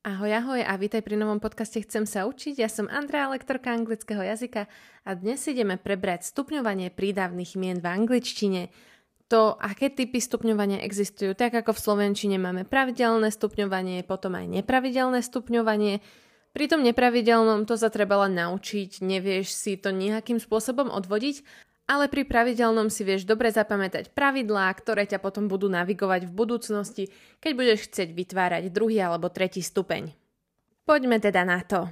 Ahoj, ahoj a vítaj pri novom podcaste Chcem sa učiť. Ja som Andrea, lektorka anglického jazyka a dnes ideme prebrať stupňovanie prídavných mien v angličtine. To, aké typy stupňovania existujú, tak ako v slovenčine máme pravidelné stupňovanie, potom aj nepravidelné stupňovanie. Pri tom nepravidelnom to sa treba len naučiť, nevieš si to nejakým spôsobom odvodiť, ale pri pravidelnom si vieš dobre zapamätať pravidlá, ktoré ťa potom budú navigovať v budúcnosti, keď budeš chcieť vytvárať druhý alebo tretí stupeň. Poďme teda na to.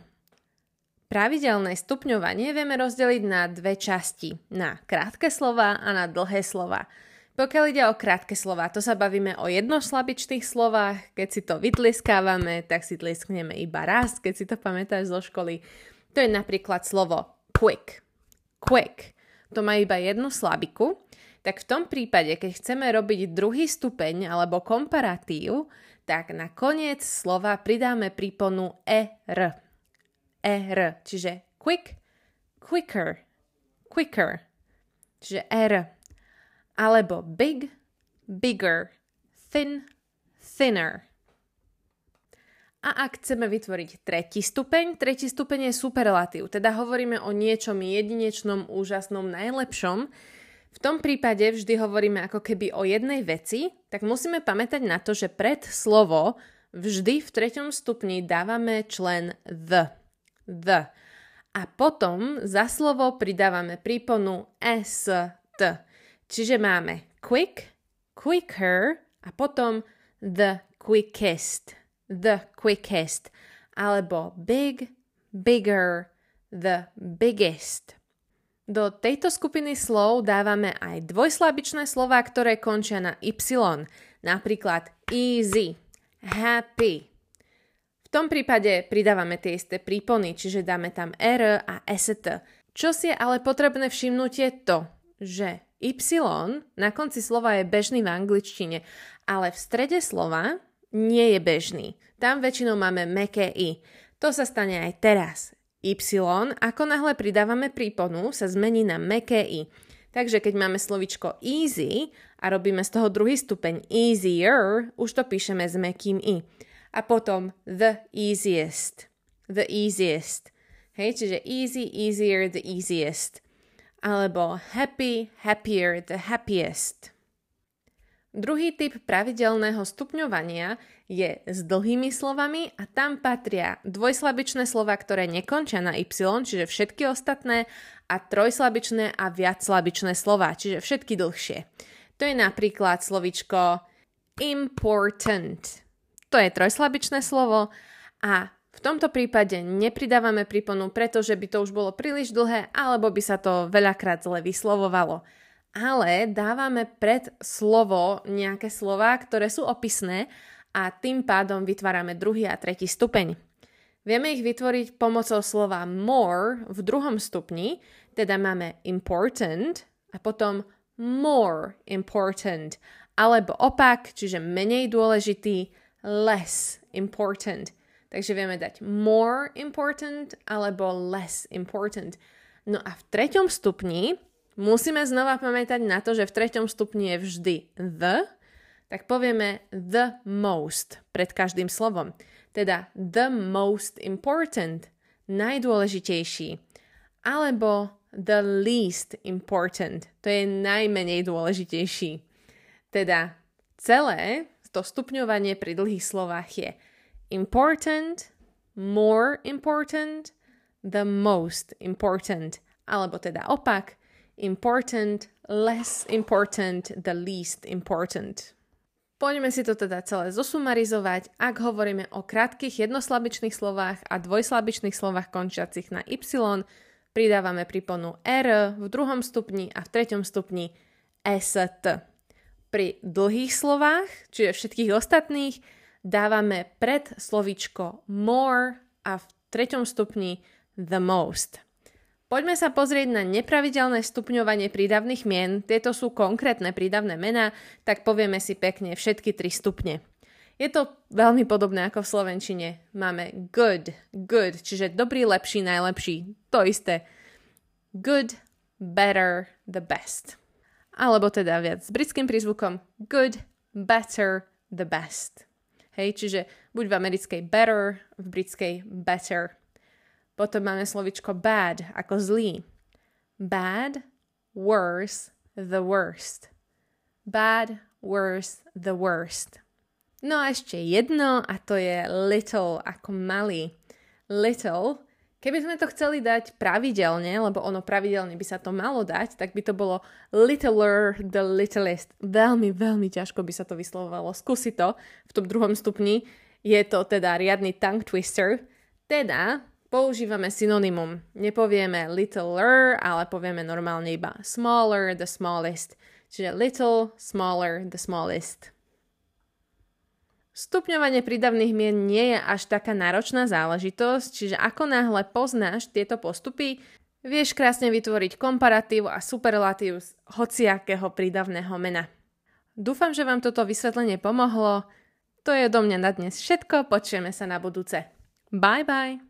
Pravidelné stupňovanie vieme rozdeliť na dve časti. Na krátke slova a na dlhé slova. Pokiaľ ide o krátke slova, to sa bavíme o jednoslabičných slovách. Keď si to vytlieskávame, tak si tlieskneme iba raz, keď si to pamätáš zo školy. To je napríklad slovo quick. Quick to má iba jednu slabiku, tak v tom prípade, keď chceme robiť druhý stupeň alebo komparatív, tak na koniec slova pridáme príponu er. Er, čiže quick, quicker, quicker, čiže er. Alebo big, bigger, thin, thinner. A ak chceme vytvoriť tretí stupeň, tretí stupeň je superlatív, teda hovoríme o niečom jedinečnom, úžasnom, najlepšom. V tom prípade vždy hovoríme ako keby o jednej veci, tak musíme pamätať na to, že pred slovo vždy v treťom stupni dávame člen the. The. A potom za slovo pridávame príponu s, t. Čiže máme quick, quicker a potom the quickest the quickest, alebo big, bigger, the biggest. Do tejto skupiny slov dávame aj dvojslabičné slova, ktoré končia na y, napríklad easy, happy. V tom prípade pridávame tie isté prípony, čiže dáme tam r a st. Čo si je ale potrebné všimnúť je to, že y na konci slova je bežný v angličtine, ale v strede slova nie je bežný. Tam väčšinou máme meké i. To sa stane aj teraz. Y, ako náhle pridávame príponu, sa zmení na meké i. Takže keď máme slovičko easy a robíme z toho druhý stupeň easier, už to píšeme s mekým i. A potom the easiest. The easiest. Hej, čiže easy, easier, the easiest. Alebo happy, happier, the happiest. Druhý typ pravidelného stupňovania je s dlhými slovami a tam patria dvojslabičné slova, ktoré nekončia na y, čiže všetky ostatné, a trojslabičné a viacslabičné slova, čiže všetky dlhšie. To je napríklad slovičko important. To je trojslabičné slovo a v tomto prípade nepridávame príponu, pretože by to už bolo príliš dlhé alebo by sa to veľakrát zle vyslovovalo ale dávame pred slovo nejaké slova, ktoré sú opisné a tým pádom vytvárame druhý a tretí stupeň. Vieme ich vytvoriť pomocou slova more v druhom stupni, teda máme important a potom more important, alebo opak, čiže menej dôležitý, less important. Takže vieme dať more important alebo less important. No a v treťom stupni Musíme znova pamätať na to, že v treťom stupni je vždy the, tak povieme the most pred každým slovom. Teda the most important, najdôležitejší. Alebo the least important, to je najmenej dôležitejší. Teda celé to stupňovanie pri dlhých slovách je important, more important, the most important, alebo teda opak, important, less important, the least important. Poďme si to teda celé zosumarizovať. Ak hovoríme o krátkých jednoslabičných slovách a dvojslabičných slovách končiacich na y, pridávame príponu r v druhom stupni a v treťom stupni st. Pri dlhých slovách, čiže všetkých ostatných, dávame pred slovičko more a v treťom stupni the most. Poďme sa pozrieť na nepravidelné stupňovanie prídavných mien. Tieto sú konkrétne prídavné mená, tak povieme si pekne všetky tri stupne. Je to veľmi podobné ako v slovenčine. Máme good, good, čiže dobrý, lepší, najlepší. To isté. Good, better, the best. Alebo teda viac s britským prízvukom good, better, the best. Hej, čiže buď v americkej better, v britskej better. Potom máme slovičko bad ako zlý. Bad, worse, the worst. Bad, worse, the worst. No a ešte jedno a to je little ako malý. Little Keby sme to chceli dať pravidelne, lebo ono pravidelne by sa to malo dať, tak by to bolo littler the littlest. Veľmi, veľmi ťažko by sa to vyslovovalo. Skúsi to v tom druhom stupni. Je to teda riadny tongue twister. Teda používame synonymum. Nepovieme littler, ale povieme normálne iba smaller, the smallest. Čiže little, smaller, the smallest. Stupňovanie prídavných mien nie je až taká náročná záležitosť, čiže ako náhle poznáš tieto postupy, vieš krásne vytvoriť komparatív a superlatív z hociakého prídavného mena. Dúfam, že vám toto vysvetlenie pomohlo. To je do mňa na dnes všetko, počujeme sa na budúce. Bye bye!